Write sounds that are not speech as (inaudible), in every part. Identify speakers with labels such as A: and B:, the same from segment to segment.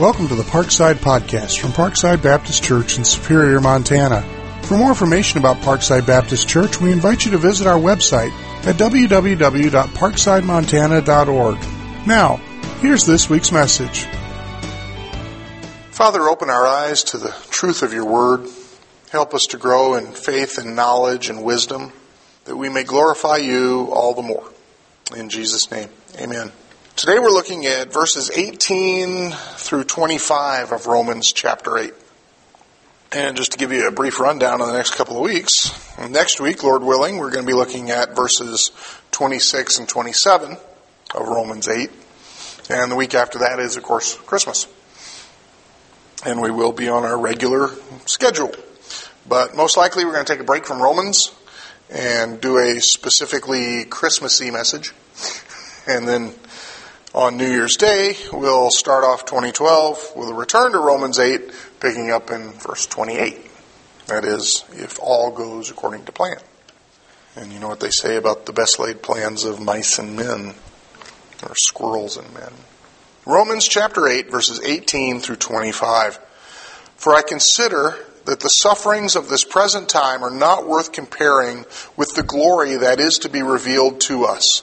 A: Welcome to the Parkside Podcast from Parkside Baptist Church in Superior, Montana. For more information about Parkside Baptist Church, we invite you to visit our website at www.parksidemontana.org. Now, here's this week's message. Father, open our eyes to the truth of your word. Help us to grow in faith and knowledge and wisdom, that we may glorify you all the more. In Jesus' name, amen. Today we're looking at verses 18 through 25 of Romans chapter 8. And just to give you a brief rundown of the next couple of weeks, next week, Lord willing, we're going to be looking at verses 26 and 27 of Romans 8. And the week after that is, of course, Christmas. And we will be on our regular schedule. But most likely we're going to take a break from Romans and do a specifically Christmassy message. (laughs) And then on New Year's Day, we'll start off 2012 with a return to Romans 8, picking up in verse 28. That is, if all goes according to plan. And you know what they say about the best laid plans of mice and men, or squirrels and men. Romans chapter 8, verses 18 through 25. For I consider that the sufferings of this present time are not worth comparing with the glory that is to be revealed to us.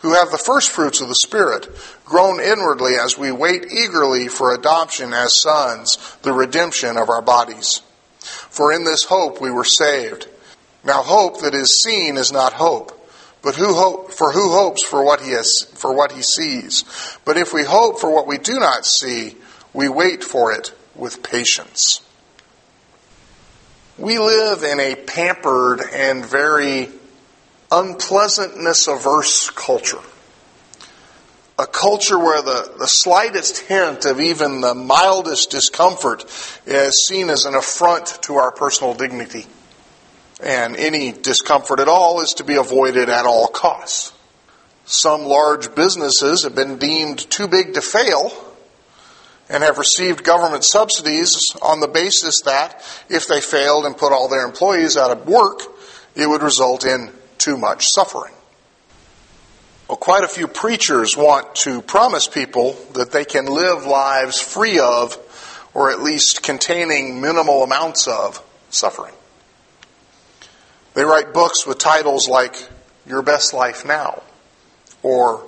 A: who have the first fruits of the Spirit, groan inwardly as we wait eagerly for adoption as sons, the redemption of our bodies. For in this hope we were saved. Now hope that is seen is not hope. But who hope for who hopes for what he has for what he sees? But if we hope for what we do not see, we wait for it with patience. We live in a pampered and very unpleasantness averse culture. A culture where the, the slightest hint of even the mildest discomfort is seen as an affront to our personal dignity. And any discomfort at all is to be avoided at all costs. Some large businesses have been deemed too big to fail and have received government subsidies on the basis that if they failed and put all their employees out of work, it would result in too much suffering. Well, quite a few preachers want to promise people that they can live lives free of, or at least containing minimal amounts of, suffering. They write books with titles like Your Best Life Now, or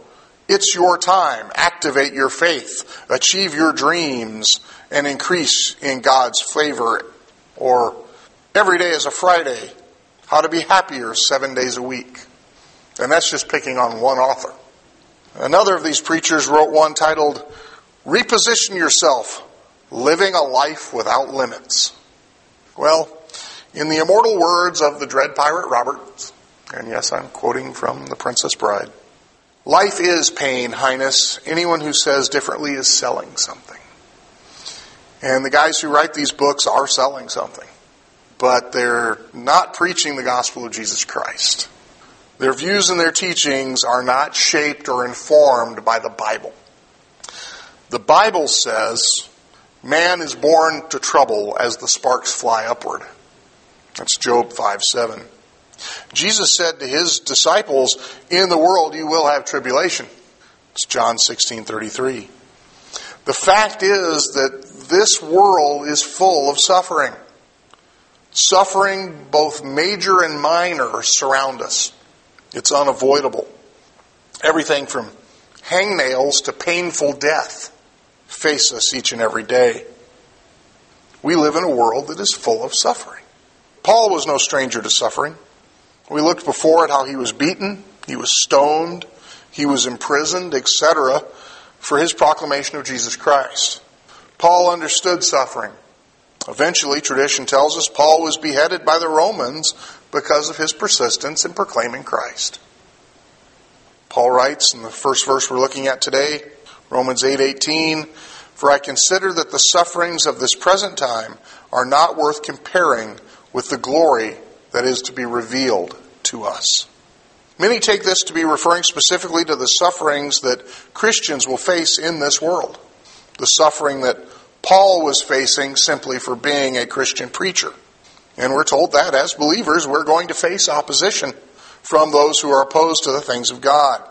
A: It's Your Time, Activate Your Faith, Achieve Your Dreams, and Increase in God's Favor, or Every Day is a Friday, how to Be Happier Seven Days a Week. And that's just picking on one author. Another of these preachers wrote one titled, Reposition Yourself Living a Life Without Limits. Well, in the immortal words of the dread pirate Roberts, and yes, I'm quoting from The Princess Bride, life is pain, Highness. Anyone who says differently is selling something. And the guys who write these books are selling something but they're not preaching the gospel of Jesus Christ. Their views and their teachings are not shaped or informed by the Bible. The Bible says man is born to trouble as the sparks fly upward. That's Job 5 7. Jesus said to his disciples, In the world you will have tribulation. It's John 16 33. The fact is that this world is full of suffering. Suffering, both major and minor, surround us. It's unavoidable. Everything from hangnails to painful death face us each and every day. We live in a world that is full of suffering. Paul was no stranger to suffering. We looked before at how he was beaten, he was stoned, he was imprisoned, etc., for his proclamation of Jesus Christ. Paul understood suffering. Eventually, tradition tells us Paul was beheaded by the Romans because of his persistence in proclaiming Christ. Paul writes in the first verse we're looking at today, Romans 8:18, For I consider that the sufferings of this present time are not worth comparing with the glory that is to be revealed to us. Many take this to be referring specifically to the sufferings that Christians will face in this world. The suffering that Paul was facing simply for being a Christian preacher. And we're told that as believers, we're going to face opposition from those who are opposed to the things of God.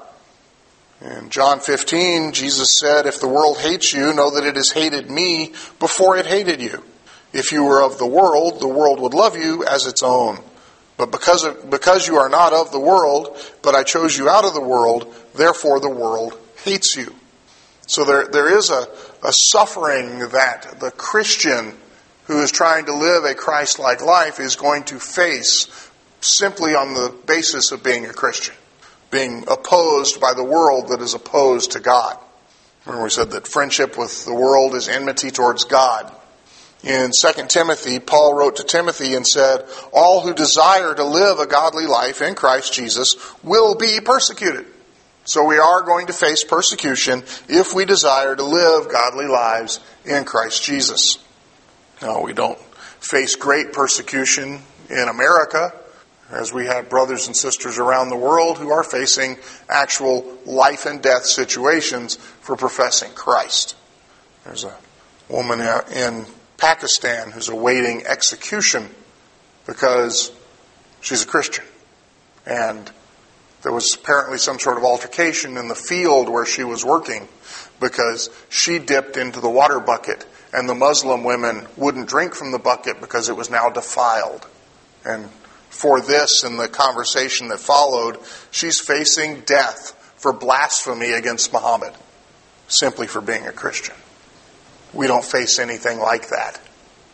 A: In John 15, Jesus said, If the world hates you, know that it has hated me before it hated you. If you were of the world, the world would love you as its own. But because, of, because you are not of the world, but I chose you out of the world, therefore the world hates you. So there, there is a, a suffering that the Christian who is trying to live a Christ like life is going to face simply on the basis of being a Christian being opposed by the world that is opposed to God. Remember, we said that friendship with the world is enmity towards God. In 2 Timothy, Paul wrote to Timothy and said, All who desire to live a godly life in Christ Jesus will be persecuted. So we are going to face persecution if we desire to live godly lives in Christ Jesus. Now, we don't face great persecution in America as we have brothers and sisters around the world who are facing actual life and death situations for professing Christ. There's a woman in Pakistan who's awaiting execution because she's a Christian. And there was apparently some sort of altercation in the field where she was working because she dipped into the water bucket and the Muslim women wouldn't drink from the bucket because it was now defiled. And for this and the conversation that followed, she's facing death for blasphemy against Muhammad simply for being a Christian. We don't face anything like that.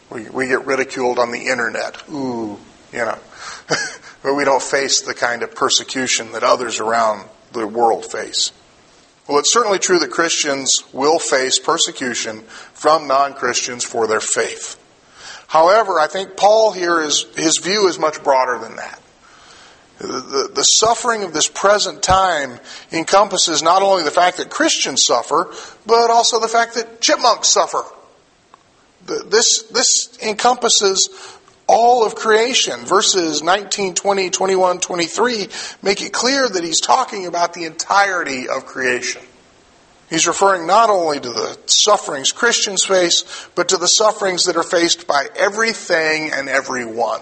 A: We, we get ridiculed on the internet. Ooh, you know. (laughs) but we don't face the kind of persecution that others around the world face. Well, it's certainly true that Christians will face persecution from non Christians for their faith. However, I think Paul here is, his view is much broader than that. The, the, suffering of this present time encompasses not only the fact that Christians suffer, but also the fact that chipmunks suffer. This, this encompasses all of creation. Verses 19, 20, 21, 23 make it clear that he's talking about the entirety of creation. He's referring not only to the sufferings Christians face, but to the sufferings that are faced by everything and everyone.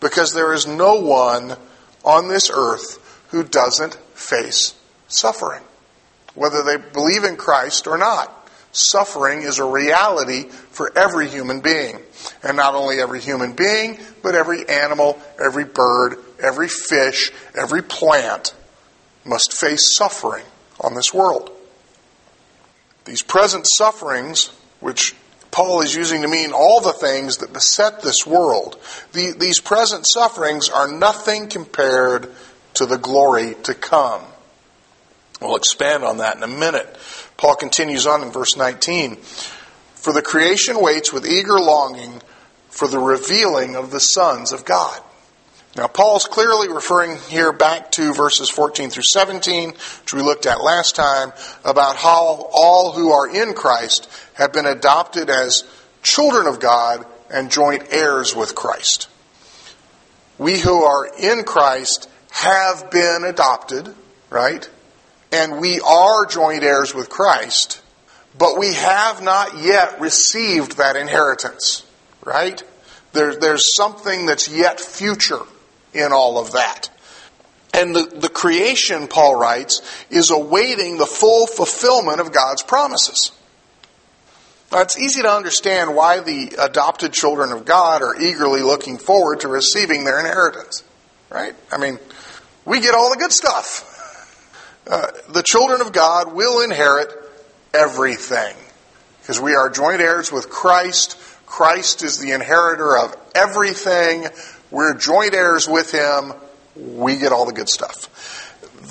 A: Because there is no one on this earth who doesn't face suffering, whether they believe in Christ or not. Suffering is a reality for every human being. And not only every human being, but every animal, every bird, every fish, every plant must face suffering on this world. These present sufferings, which Paul is using to mean all the things that beset this world, the, these present sufferings are nothing compared to the glory to come. We'll expand on that in a minute. Paul continues on in verse 19. For the creation waits with eager longing for the revealing of the sons of God. Now, Paul's clearly referring here back to verses 14 through 17, which we looked at last time, about how all who are in Christ have been adopted as children of God and joint heirs with Christ. We who are in Christ have been adopted, right? And we are joint heirs with Christ, but we have not yet received that inheritance, right? There, there's something that's yet future in all of that. And the, the creation, Paul writes, is awaiting the full fulfillment of God's promises. Now, it's easy to understand why the adopted children of God are eagerly looking forward to receiving their inheritance, right? I mean, we get all the good stuff. Uh, the children of God will inherit everything because we are joint heirs with Christ. Christ is the inheritor of everything. We're joint heirs with him. We get all the good stuff.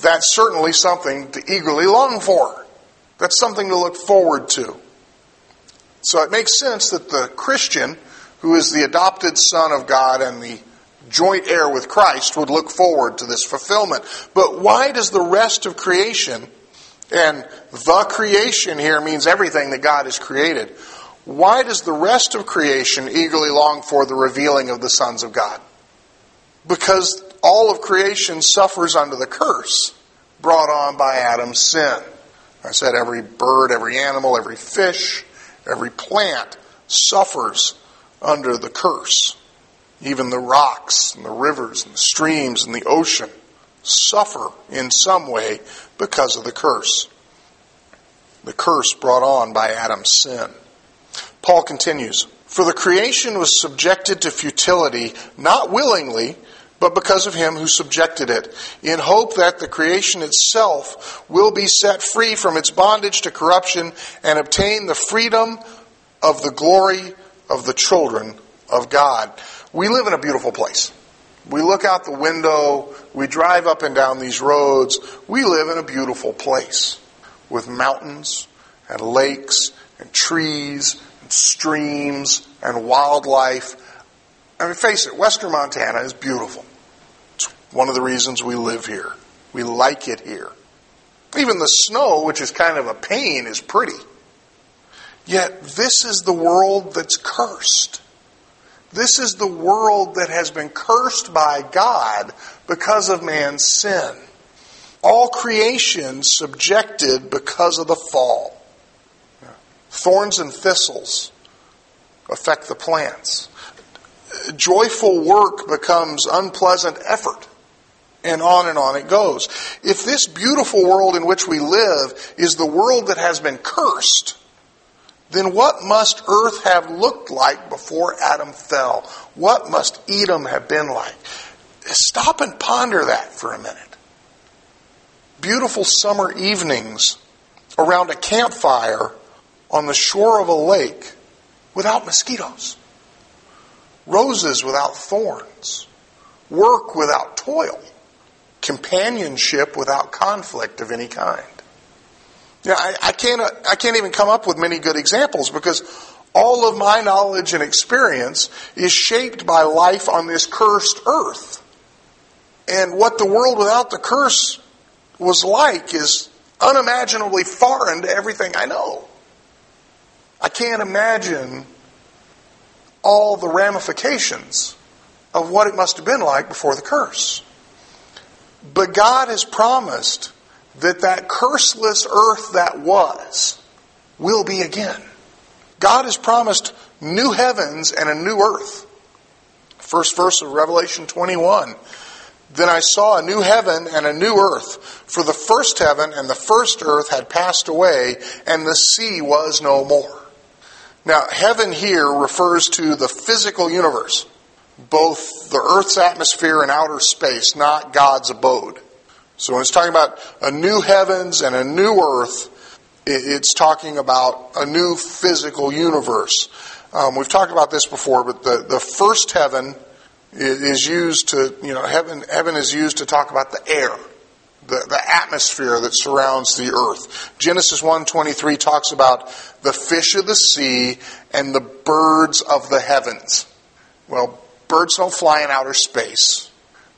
A: That's certainly something to eagerly long for. That's something to look forward to. So it makes sense that the Christian, who is the adopted son of God and the joint heir with Christ, would look forward to this fulfillment. But why does the rest of creation And the creation here means everything that God has created. Why does the rest of creation eagerly long for the revealing of the sons of God? Because all of creation suffers under the curse brought on by Adam's sin. I said every bird, every animal, every fish, every plant suffers under the curse. Even the rocks and the rivers and the streams and the ocean suffer in some way because of the curse. The curse brought on by Adam's sin. Paul continues, For the creation was subjected to futility, not willingly, but because of him who subjected it, in hope that the creation itself will be set free from its bondage to corruption and obtain the freedom of the glory of the children of God. We live in a beautiful place. We look out the window, we drive up and down these roads. We live in a beautiful place with mountains and lakes and trees and streams and wildlife. I mean, face it, Western Montana is beautiful. It's one of the reasons we live here. We like it here. Even the snow, which is kind of a pain, is pretty. Yet this is the world that's cursed. This is the world that has been cursed by God because of man's sin. All creation subjected because of the fall. Thorns and thistles affect the plants. Joyful work becomes unpleasant effort. And on and on it goes. If this beautiful world in which we live is the world that has been cursed, then what must earth have looked like before Adam fell? What must Eden have been like? Stop and ponder that for a minute. Beautiful summer evenings around a campfire on the shore of a lake without mosquitoes, roses without thorns, work without toil, companionship without conflict of any kind. Yeah, I, I, can't. I can't even come up with many good examples because all of my knowledge and experience is shaped by life on this cursed earth. And what the world without the curse was like is unimaginably foreign to everything I know. I can't imagine all the ramifications of what it must have been like before the curse. But God has promised that that curseless earth that was will be again. God has promised new heavens and a new earth. First verse of Revelation 21. Then I saw a new heaven and a new earth, for the first heaven and the first earth had passed away, and the sea was no more. Now, heaven here refers to the physical universe, both the earth's atmosphere and outer space, not God's abode. So when it's talking about a new heavens and a new earth, it's talking about a new physical universe. Um, we've talked about this before, but the, the first heaven is used to, you know, heaven, heaven is used to talk about the air, the, the atmosphere that surrounds the earth. Genesis 1.23 talks about the fish of the sea and the birds of the heavens. Well, birds don't fly in outer space.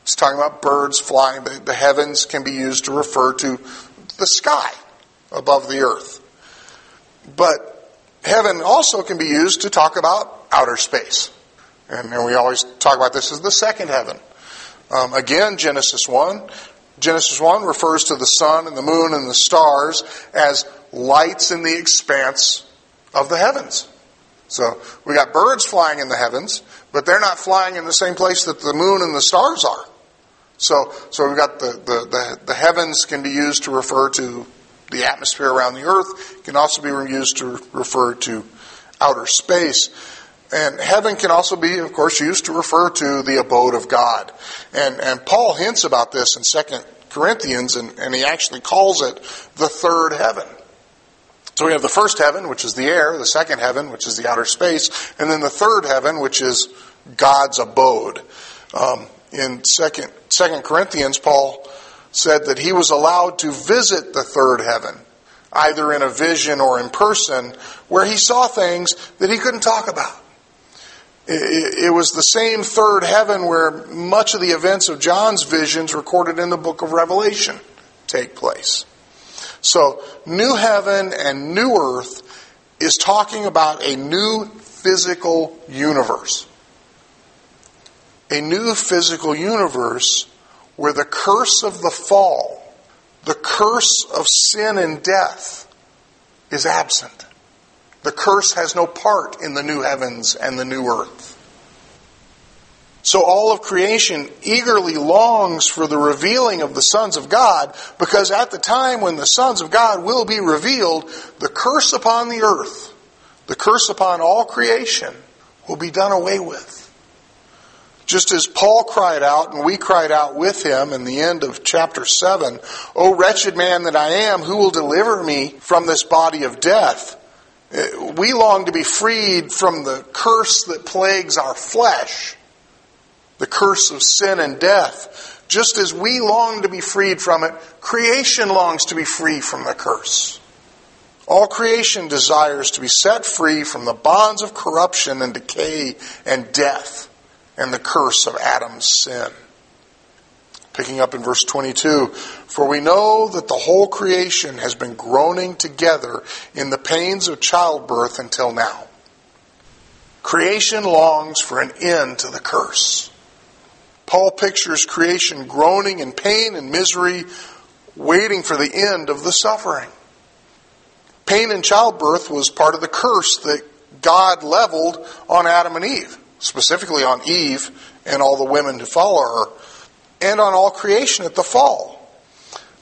A: It's talking about birds flying. The, heavens can be used to refer to the sky above the earth. But heaven also can be used to talk about outer space. And, and we always talk about this as the second heaven. Um, again, Genesis 1. Genesis 1 refers to the sun and the moon and the stars as lights in the expanse of the heavens. So we got birds flying in the heavens, but they're not flying in the same place that the moon and the stars are. So, so we've got the, the, the, the heavens can be used to refer to the atmosphere around the earth. Can also be used to refer to outer space. And heaven can also be, of course, used to refer to the abode of God. And, and Paul hints about this in 2 Corinthians, and, and he actually calls it the third heaven. So we have the first heaven, which is the air, the second heaven, which is the outer space, and then the third heaven, which is God's abode. Um, in second, second Corinthians, Paul said that he was allowed to visit the third heaven, either in a vision or in person, where he saw things that he couldn't talk about. It, it was the same third heaven where much of the events of John's visions recorded in the book of Revelation take place. So, new heaven and new earth is talking about a new physical universe. A new physical universe where the curse of the fall, the curse of sin and death, is absent. The curse has no part in the new heavens and the new earth. So all of creation eagerly longs for the revealing of the sons of God because at the time when the sons of God will be revealed, the curse upon the earth, the curse upon all creation will be done away with. Just as Paul cried out and we cried out with him in the end of chapter 7, O wretched man that I am, who will deliver me from this body of death? Eh, we long to be freed from the curse that plagues our flesh the curse of sin and death. Just as we long to be freed from it, creation longs to be free from the curse. All creation desires to be set free from the bonds of corruption and decay and death and the curse of Adam's sin. Picking up in verse 22 For we know that the whole creation has been groaning together in the pains of childbirth until now. Creation longs for an end to the curse. Paul pictures creation groaning in pain and misery, waiting for the end of the suffering. Pain in childbirth was part of the curse that God leveled on Adam and Eve, specifically on Eve and all the women who follow her, and on all creation at the fall.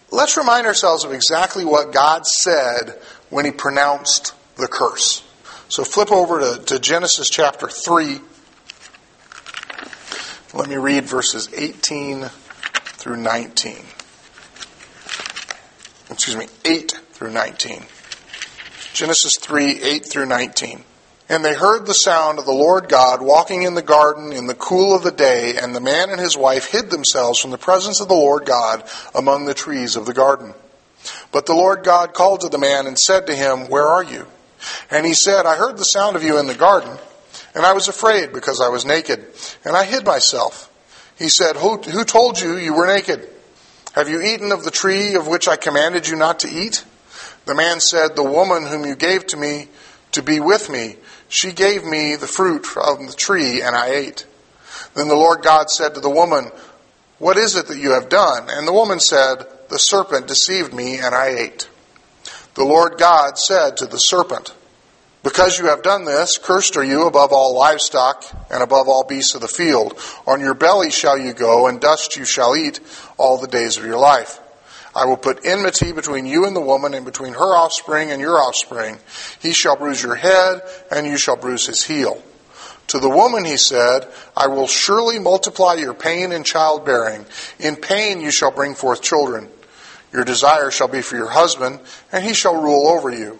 A: Let's remind ourselves of exactly what God said when he pronounced the curse. So flip over to, to Genesis chapter 3. Let me read verses 18 through 19. Excuse me, 8 through 19. Genesis 3, 8 through 19. And they heard the sound of the Lord God walking in the garden in the cool of the day, and the man and his wife hid themselves from the presence of the Lord God among the trees of the garden. But the Lord God called to the man and said to him, Where are you? And he said, I heard the sound of you in the garden and I was afraid because I was naked, and I hid myself. He said, who, who told you you were naked? Have you eaten of the tree of which I commanded you not to eat? The man said, The woman whom you gave to me to be with me, she gave me the fruit of the tree, and I ate. Then the Lord God said to the woman, What is it that you have done? And the woman said, The serpent deceived me, and I ate. The Lord God said to the serpent, because you have done this, cursed are you above all livestock and above all beasts of the field. On your belly shall you go, and dust you shall eat all the days of your life. I will put enmity between you and the woman, and between her offspring and your offspring. He shall bruise your head, and you shall bruise his heel. To the woman he said, I will surely multiply your pain in childbearing. In pain you shall bring forth children. Your desire shall be for your husband, and he shall rule over you.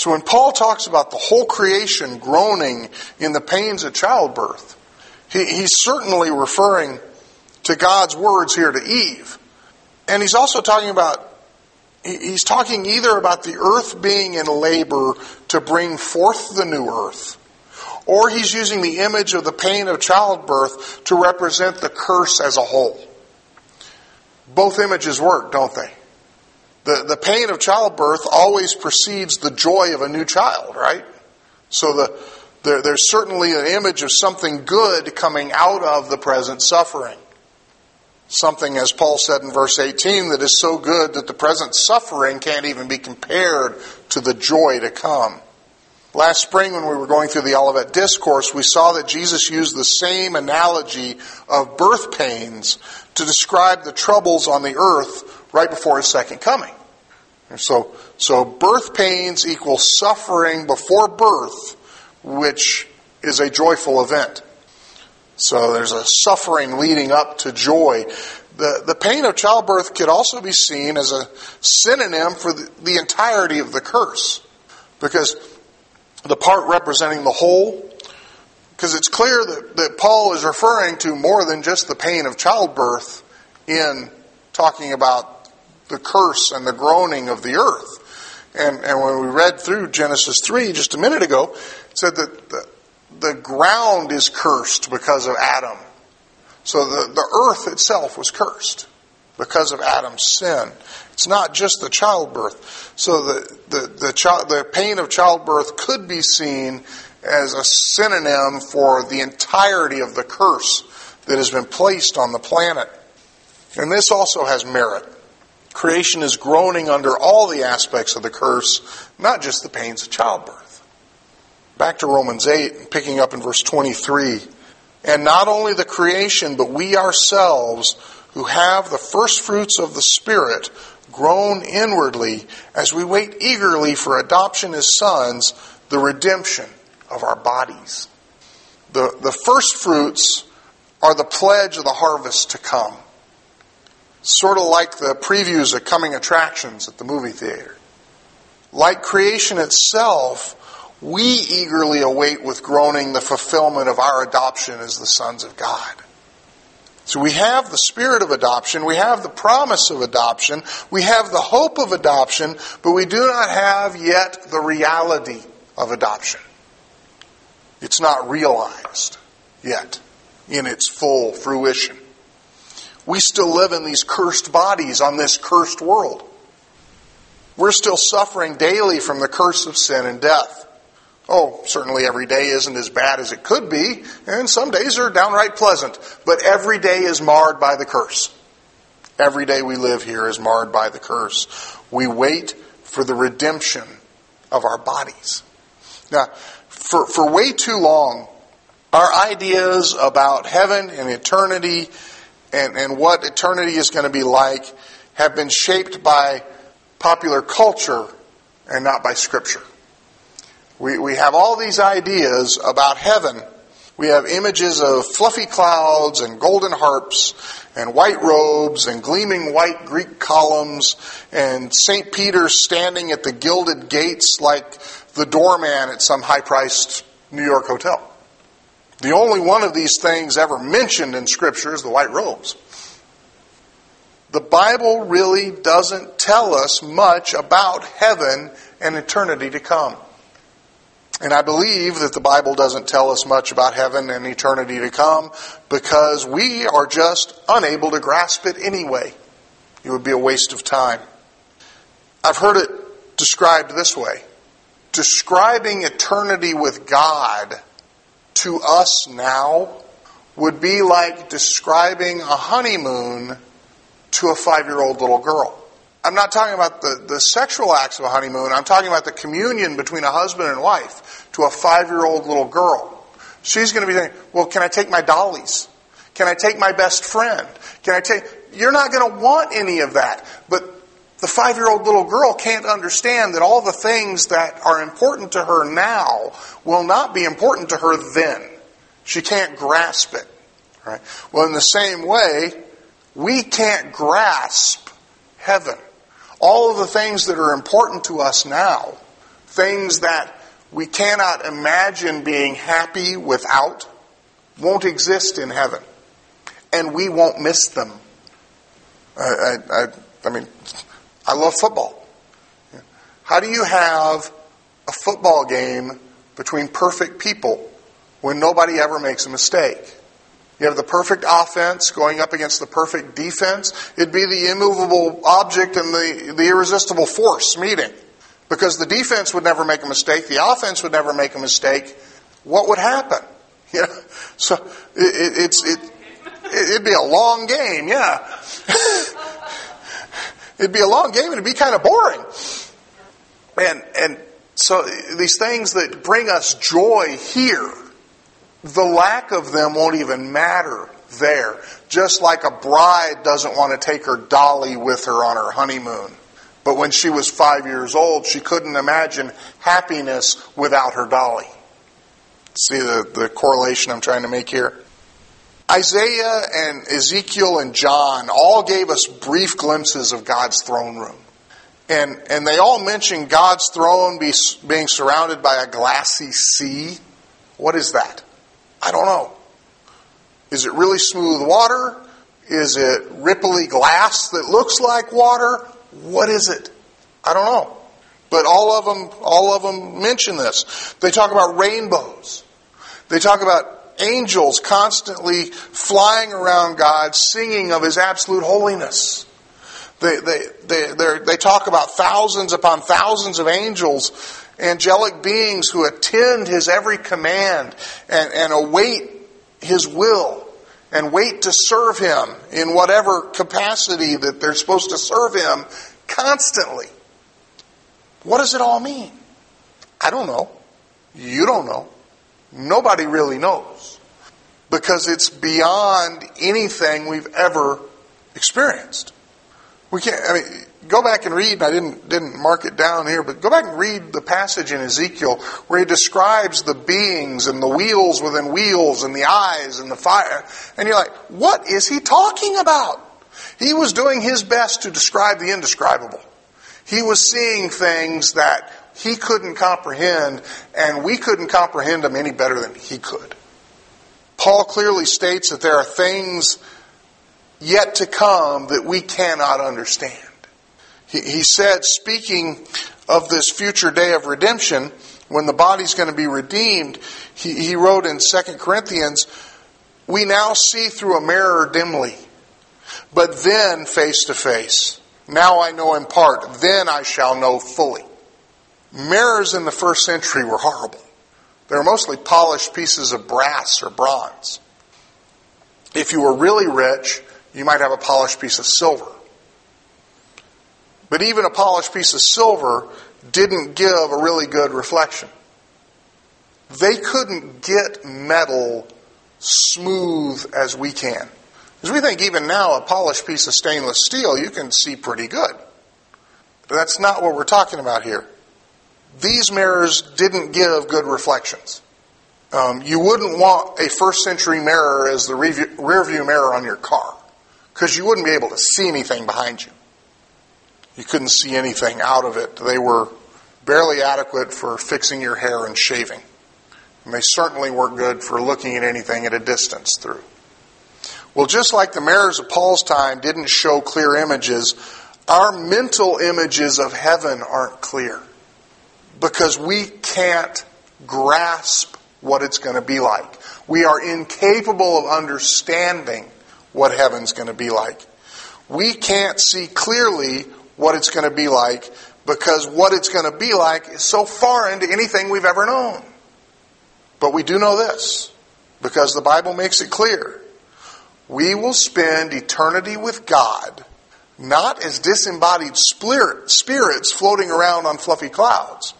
A: So when Paul talks about the whole creation groaning in the pains of childbirth, he, he's certainly referring to God's words here to Eve. And he's also talking about, he's talking either about the earth being in labor to bring forth the new earth, or he's using the image of the pain of childbirth to represent the curse as a whole. Both images work, don't they? The, the pain of childbirth always precedes the joy of a new child, right? So the, there, there's certainly an image of something good coming out of the present suffering. Something, as Paul said in verse 18, that is so good that the present suffering can't even be compared to the joy to come. Last spring, when we were going through the Olivet Discourse, we saw that Jesus used the same analogy of birth pains to describe the troubles on the earth right before his second coming. And so, so birth pains equal suffering before birth, which is a joyful event. So there's a suffering leading up to joy. The, the pain of childbirth could also be seen as a synonym for the, the entirety of the curse. Because the part representing the whole, because it's clear that, that Paul is referring to more than just the pain of childbirth in talking about the curse and the groaning of the earth. And, and when we read through Genesis 3 just a minute ago, it said that the, the ground is cursed because of Adam. So the, the earth itself was cursed because of Adam's sin. It's not just the childbirth. So the, the, the, child, the pain of childbirth could be seen as a synonym for the entirety of the curse that has been placed on the planet. And this also has merit. Creation is groaning under all the aspects of the curse, not just the pains of childbirth. Back to Romans 8, picking up in verse 23. And not only the creation, but we ourselves, who have the first fruits of the Spirit, groan inwardly as we wait eagerly for adoption as sons, the redemption of our bodies. The, the first fruits are the pledge of the harvest to come. Sort of like the previews of coming attractions at the movie theater. Like creation itself, we eagerly await with groaning the fulfillment of our adoption as the sons of God. So we have the spirit of adoption, we have the promise of adoption, we have the hope of adoption, but we do not have yet the reality of adoption. It's not realized yet in its full fruition. We still live in these cursed bodies on this cursed world. We're still suffering daily from the curse of sin and death. Oh, certainly every day isn't as bad as it could be, and some days are downright pleasant, but every day is marred by the curse. Every day we live here is marred by the curse. We wait for the redemption of our bodies. Now, for, for way too long, our ideas about heaven and eternity and, and what eternity is going to be like have been shaped by popular culture and not by Scripture. We, we have all these ideas about heaven. We have images of fluffy clouds and golden harps and white robes and gleaming white Greek columns and St. Peter standing at the gilded gates like the doorman at some high priced New York hotel. The only one of these things ever mentioned in Scripture is the white robes. The Bible really doesn't tell us much about heaven and eternity to come. And I believe that the Bible doesn't tell us much about heaven and eternity to come because we are just unable to grasp it anyway. It would be a waste of time. I've heard it described this way describing eternity with God to us now would be like describing a honeymoon to a five year old little girl. I'm not talking about the, the sexual acts of a honeymoon. I'm talking about the communion between a husband and wife to a five year old little girl. She's going to be thinking, well, can I take my dollies? Can I take my best friend? Can I take. You're not going to want any of that. But the five year old little girl can't understand that all the things that are important to her now will not be important to her then. She can't grasp it. Right? Well, in the same way, we can't grasp heaven. All of the things that are important to us now, things that we cannot imagine being happy without, won't exist in heaven. And we won't miss them. I, I, I, I mean, I love football. How do you have a football game between perfect people when nobody ever makes a mistake? You have the perfect offense going up against the perfect defense. It'd be the immovable object and the, the irresistible force meeting. Because the defense would never make a mistake, the offense would never make a mistake. What would happen? (laughs) Know, so it, it, it's it, it'd be a long game, yeah. (laughs) It'd be a long game and it'd be kind of boring. And, and so these things that bring us joy here, the lack of them won't even matter there. Just like a bride doesn't want to take her dolly with her on her honeymoon. But when she was five years old, she couldn't imagine happiness without her dolly. See the, the correlation I'm trying to make here? Isaiah and Ezekiel and John all gave us brief glimpses of God's throne room. And, and they all mention God's throne be, being surrounded by a glassy sea. What is that? I don't know. Is it really smooth water? Is it ripply glass that looks like water? What is it? I don't know. But all of them, all of them mention this. They talk about rainbows. They talk about angels constantly flying around God, singing of His absolute holiness. They, they, they, they talk about thousands upon thousands of angels, angelic beings who attend His every command and, and await His will and wait to serve Him in whatever capacity that they're supposed to serve Him constantly. What does it all mean? I don't know. You don't know. Nobody really knows. Because it's beyond anything we've ever experienced. We can't, I mean, go back and read, I didn't, didn't mark it down here, but go back and read the passage in Ezekiel where he describes the beings and the wheels within wheels and the eyes and the fire. And you're like, what is he talking about? He was doing his best to describe the indescribable. He was seeing things that he couldn't comprehend, and we couldn't comprehend them any better than he could. Paul clearly states that there are things yet to come that we cannot understand. He, he said, speaking of this future day of redemption, when the body's going to be redeemed, he, he wrote in 2 Corinthians, We now see through a mirror dimly, but then face to face. Now I know in part, then I shall know fully. Mirrors in the first century were horrible. They were mostly polished pieces of brass or bronze. If you were really rich, you might have a polished piece of silver. But even a polished piece of silver didn't give a really good reflection. They couldn't get metal smooth as we can. Because we think even now a polished piece of stainless steel you can see pretty good. But that's not what we're talking about here. These mirrors didn't give good reflections. Um, you wouldn't want a first century mirror as the rear view mirror on your car because you wouldn't be able to see anything behind you. You couldn't see anything out of it. They were barely adequate for fixing your hair and shaving. And they certainly weren't good for looking at anything at a distance through. Well, just like the mirrors of Paul's time didn't show clear images, our mental images of heaven aren't clear because we can't grasp what it's going to be like. We are incapable of understanding what heaven's going to be like. We can't see clearly what it's going to be like because what it's going to be like is so far into anything we've ever known. But we do know this because the Bible makes it clear. We will spend eternity with God not as disembodied spirits floating around on fluffy clouds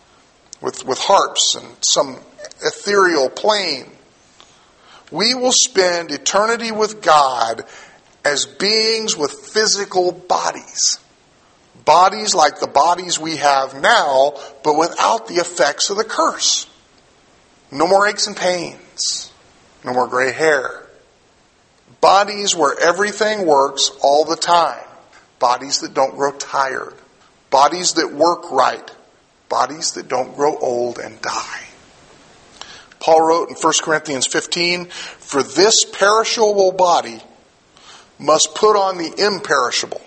A: with, with harps and some ethereal plane we will spend eternity with God as beings with physical bodies. Bodies like the bodies we have now, but without the effects of the curse. No more aches and pains. No more gray hair. Bodies where everything works all the time. Bodies that don't grow tired. Bodies that work right. Bodies that don't grow old and die. Paul wrote in 1 Corinthians 15, For this perishable body must put on the imperishable,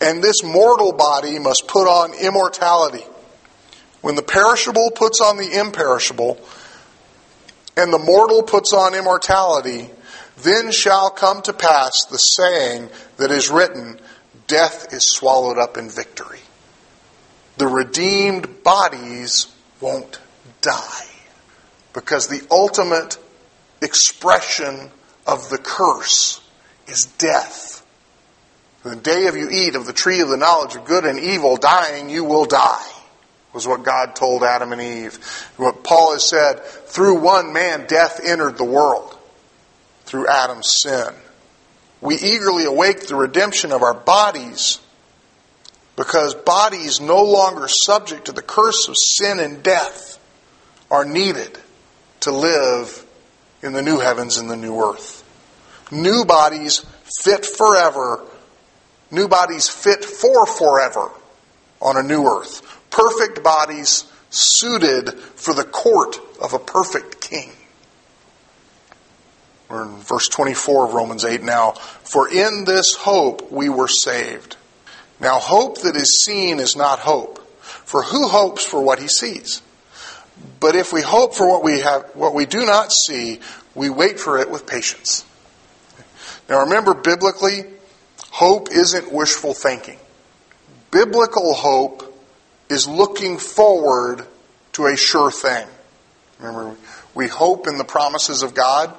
A: and this mortal body must put on immortality. When the perishable puts on the imperishable, and the mortal puts on immortality, then shall come to pass the saying that is written, Death is swallowed up in victory. The redeemed bodies won't die. Because the ultimate expression of the curse is death. The day of you eat of the tree of the knowledge of good and evil, dying you will die, was what God told Adam and Eve. What Paul has said, through one man death entered the world, through Adam's sin. We eagerly await the redemption of our bodies because bodies no longer subject to the curse of sin and death are needed to live in the new heavens and the new earth. New bodies fit forever. New bodies fit for forever on a new earth. Perfect bodies suited for the court of a perfect king. We're in verse 24 of Romans 8 now. For in this hope we were saved. Now, hope that is seen is not hope. For who hopes for what he sees? But if we hope for what we have, what we do not see, we wait for it with patience. Now remember, biblically, hope isn't wishful thinking. Biblical hope is looking forward to a sure thing. Remember, we hope in the promises of God.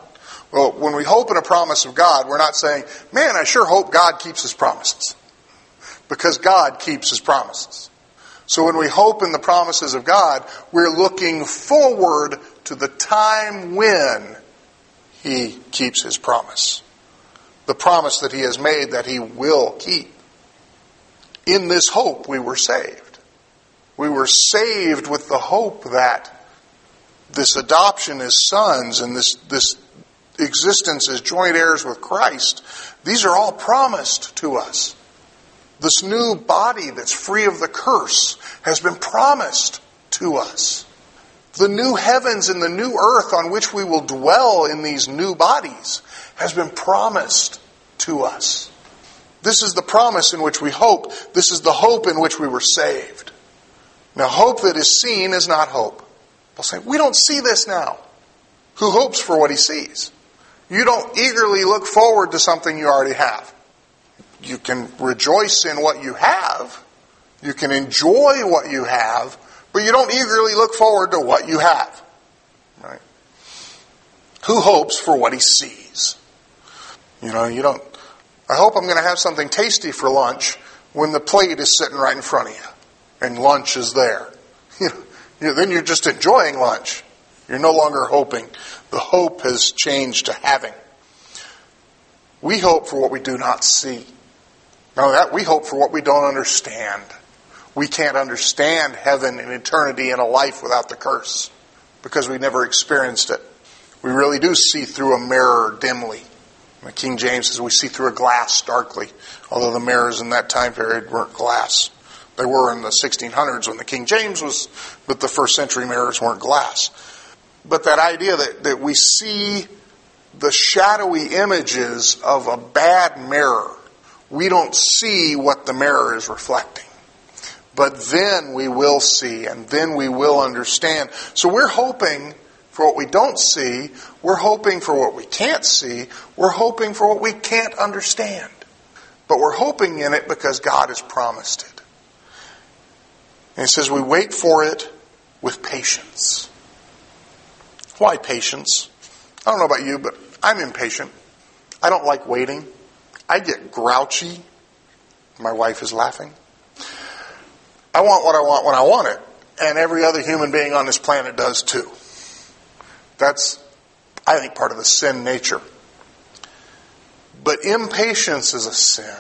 A: Well, when we hope in a promise of God, we're not saying, man, I sure hope God keeps his promises. Because God keeps his promises. So when we hope in the promises of God, we're looking forward to the time when he keeps his promise. The promise that he has made that he will keep. In this hope, we were saved. We were saved with the hope that this adoption as sons and this, this existence as joint heirs with Christ, these are all promised to us. This new body that's free of the curse has been promised to us. The new heavens and the new earth on which we will dwell in these new bodies has been promised to us. This is the promise in which we hope. This is the hope in which we were saved. Now, hope that is seen is not hope. Paul saying, we don't see this now. Who hopes for what he sees? You don't eagerly look forward to something you already have you can rejoice in what you have, you can enjoy what you have, but you don't eagerly look forward to what you have. Right? Who hopes for what he sees? You know, you don't. I hope I'm going to have something tasty for lunch when the plate is sitting right in front of you and lunch is there. (laughs) You know, then you're just enjoying lunch. You're no longer hoping. The hope has changed to having. We hope for what we do not see. No, that we hope for what we don't understand. We can't understand heaven and eternity and a life without the curse because we never experienced it. We really do see through a mirror dimly. The King James says we see through a glass darkly, although the mirrors in that time period weren't glass. They were in the 1600s when the King James was, but the first century mirrors weren't glass. But that idea that, that we see the shadowy images of a bad mirror we don't see what the mirror is reflecting. But then we will see, and then we will understand. So we're hoping for what we don't see. We're hoping for what we can't see. We're hoping for what we can't understand. But we're hoping in it because God has promised it. And He says we wait for it with patience. Why patience? I don't know about you, but I'm impatient. I don't like waiting. I get grouchy. My wife is laughing. I want what I want when I want it. And every other human being on this planet does too. That's, I think, part of the sin nature. But impatience is a sin.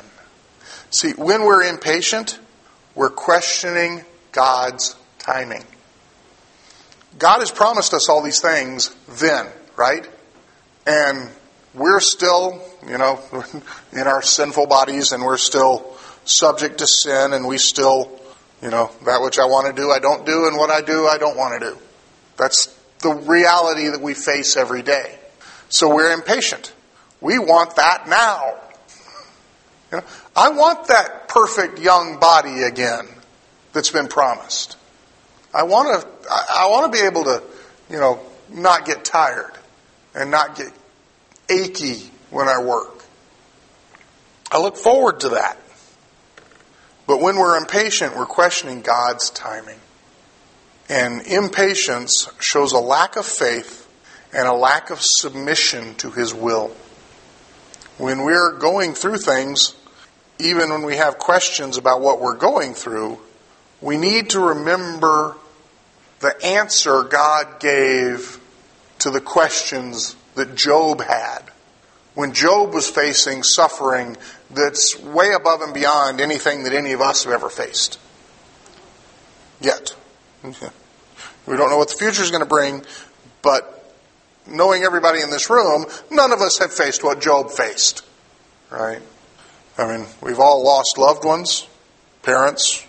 A: See, when we're impatient, we're questioning God's timing. God has promised us all these things then, right? And we're still, you know, (laughs) in our sinful bodies and we're still subject to sin and we still, you know, that which I want to do, I don't do, and what I do, I don't want to do. That's the reality that we face every day. So we're impatient. We want that now. You know, I want that perfect young body again that's been promised. I want to, I want to be able to, you know, not get tired and not get achy when I work. I look forward to that. But when we're impatient, we're questioning God's timing. And impatience shows a lack of faith and a lack of submission to His will. When we're going through things, even when we have questions about what we're going through, we need to remember the answer God gave to the questions that Job had when Job was facing suffering that's way above and beyond anything that any of us have ever faced. Yet. We don't know what the future is going to bring, but knowing everybody in this room, none of us have faced what Job faced. Right? I mean, we've all lost loved ones, parents,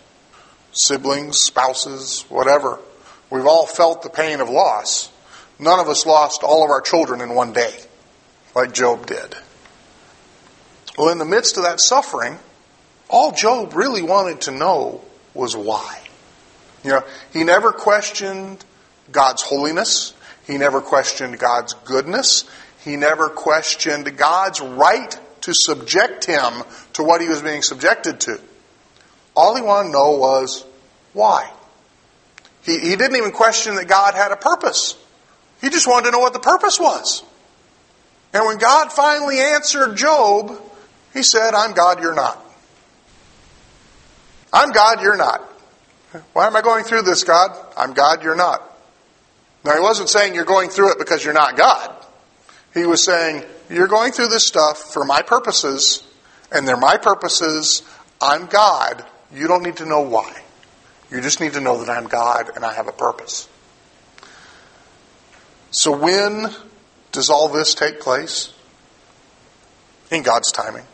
A: siblings, spouses, whatever. We've all felt the pain of loss. None of us lost all of our children in one day, like Job did. Well, in the midst of that suffering, all Job really wanted to know was why. You know, he never questioned God's holiness. He never questioned God's goodness. He never questioned God's right to subject him to what he was being subjected to. All he wanted to know was why. He, he didn't even question that God had a purpose. He just wanted to know what the purpose was. And when God finally answered Job, he said, I'm God, you're not. I'm God, you're not. Why am I going through this, God? I'm God, you're not. Now, he wasn't saying you're going through it because you're not God. He was saying, You're going through this stuff for my purposes, and they're my purposes. I'm God. You don't need to know why. You just need to know that I'm God and I have a purpose. So, when does all this take place? In God's timing.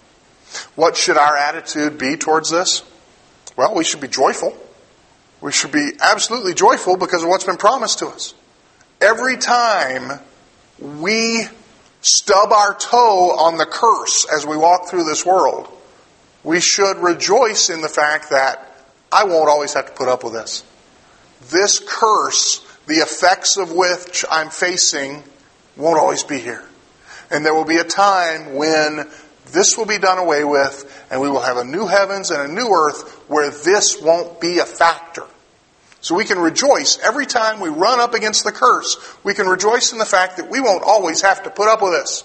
A: What should our attitude be towards this? Well, we should be joyful. We should be absolutely joyful because of what's been promised to us. Every time we stub our toe on the curse as we walk through this world, we should rejoice in the fact that I won't always have to put up with this. This curse, the effects of which I'm facing, won't always be here. And there will be a time when this will be done away with, and we will have a new heavens and a new earth where this won't be a factor. So we can rejoice every time we run up against the curse. We can rejoice in the fact that we won't always have to put up with this.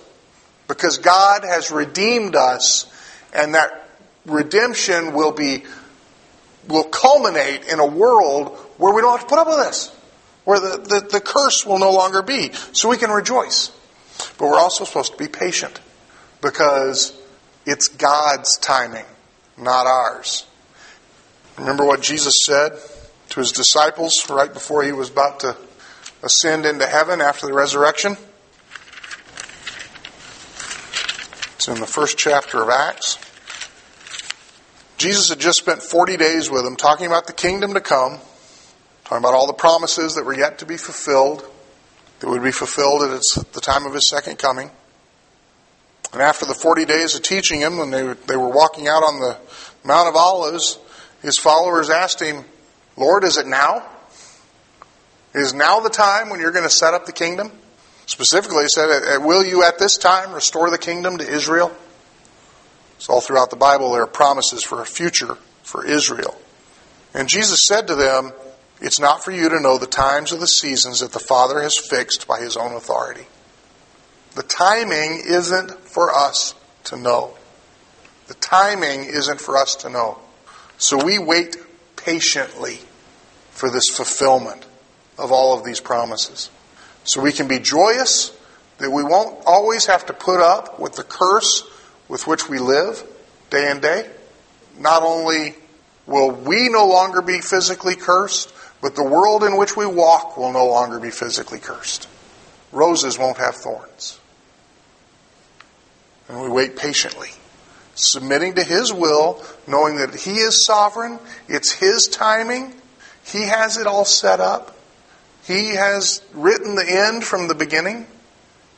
A: Because God has redeemed us, and that redemption will be will culminate in a world where we don't have to put up with this. Where the, the, the curse will no longer be. So we can rejoice. But we're also supposed to be patient because it's God's timing, not ours. Remember what Jesus said to his disciples right before he was about to ascend into heaven after the resurrection? It's in the first chapter of Acts. Jesus had just spent 40 days with them talking about the kingdom to come, talking about all the promises that were yet to be fulfilled, that would be fulfilled at the time of his second coming. And after the 40 days of teaching him, when they, they were walking out on the Mount of Olives, his followers asked him, Lord, is it now? Is now the time when you're going to set up the kingdom? Specifically, he said, uh, Will you at this time restore the kingdom to Israel? So, all throughout the Bible, there are promises for a future for Israel. And Jesus said to them, It's not for you to know the times or the seasons that the Father has fixed by his own authority. The timing isn't for us to know. The timing isn't for us to know. So we wait patiently for this fulfillment of all of these promises. So we can be joyous that we won't always have to put up with the curse with which we live day and day. Not only will we no longer be physically cursed, but the world in which we walk will no longer be physically cursed. Roses won't have thorns. And we wait patiently, submitting to His will, knowing that He is sovereign, it's His timing, He has it all set up, He has written the end from the beginning.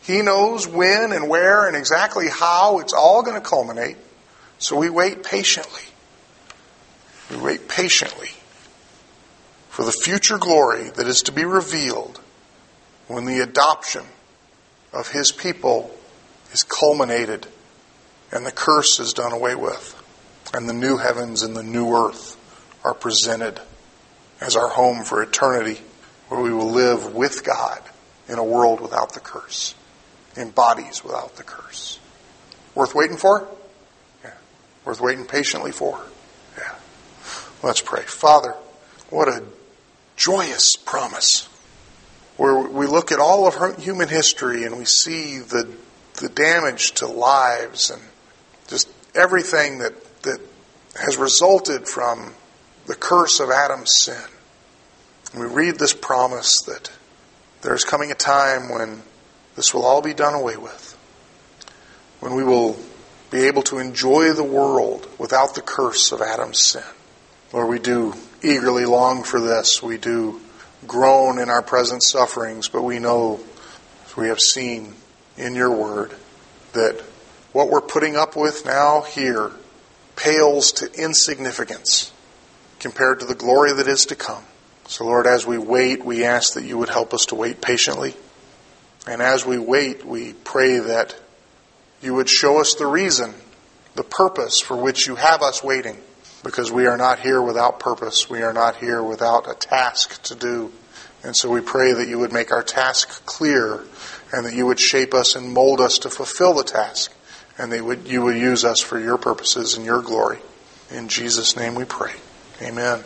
A: He knows when and where and exactly how it's all going to culminate. So we wait patiently. We wait patiently for the future glory that is to be revealed when the adoption of His people is culminated and the curse is done away with, and the new heavens and the new earth are presented as our home for eternity, where we will live with God in a world without the curse, in bodies without the curse. Worth waiting for? Yeah. Worth waiting patiently for? Yeah. Let's pray. Father, what a joyous promise where we look at all of human history and we see the the damage to lives and just everything that, that has resulted from the curse of Adam's sin. And we read this promise that there's coming a time when this will all be done away with. When we will be able to enjoy the world without the curse of Adam's sin. Lord, we do eagerly long for this. We do groan in our present sufferings, but we know, as we have seen in your word, that what we're putting up with now here pales to insignificance compared to the glory that is to come. So, Lord, as we wait, we ask that you would help us to wait patiently. And as we wait, we pray that you would show us the reason, the purpose for which you have us waiting. Because we are not here without purpose. We are not here without a task to do. And so we pray that you would make our task clear and that you would shape us and mold us to fulfill the task and that you would use us for your purposes and your glory. In Jesus' name we pray. Amen.